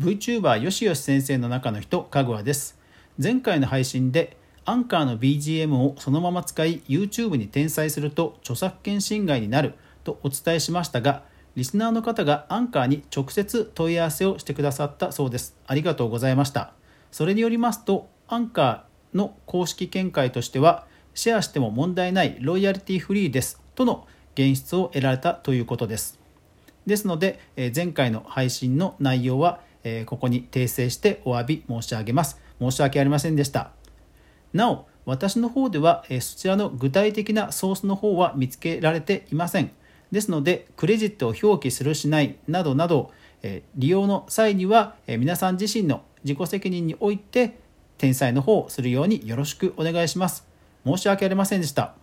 VTuber よしよし先生の中の人かぐわです。前回の配信でアンカーの BGM をそのまま使い YouTube に転載すると著作権侵害になるとお伝えしましたがリスナーの方がアンカーに直接問い合わせをしてくださったそうです。ありがとうございました。それによりますとアンカーの公式見解としてはシェアしても問題ないロイヤリティフリーですとの現出を得られたということです。ですので前回の配信の内容はえここに訂正してお詫び申し上げます。申し訳ありませんでした。なお私の方ではえそちらの具体的なソースの方は見つけられていません。ですのでクレジットを表記するしないなどなどえ利用の際にはえ皆さん自身の自己責任において転載の方をするようによろしくお願いします。申し訳ありませんでした。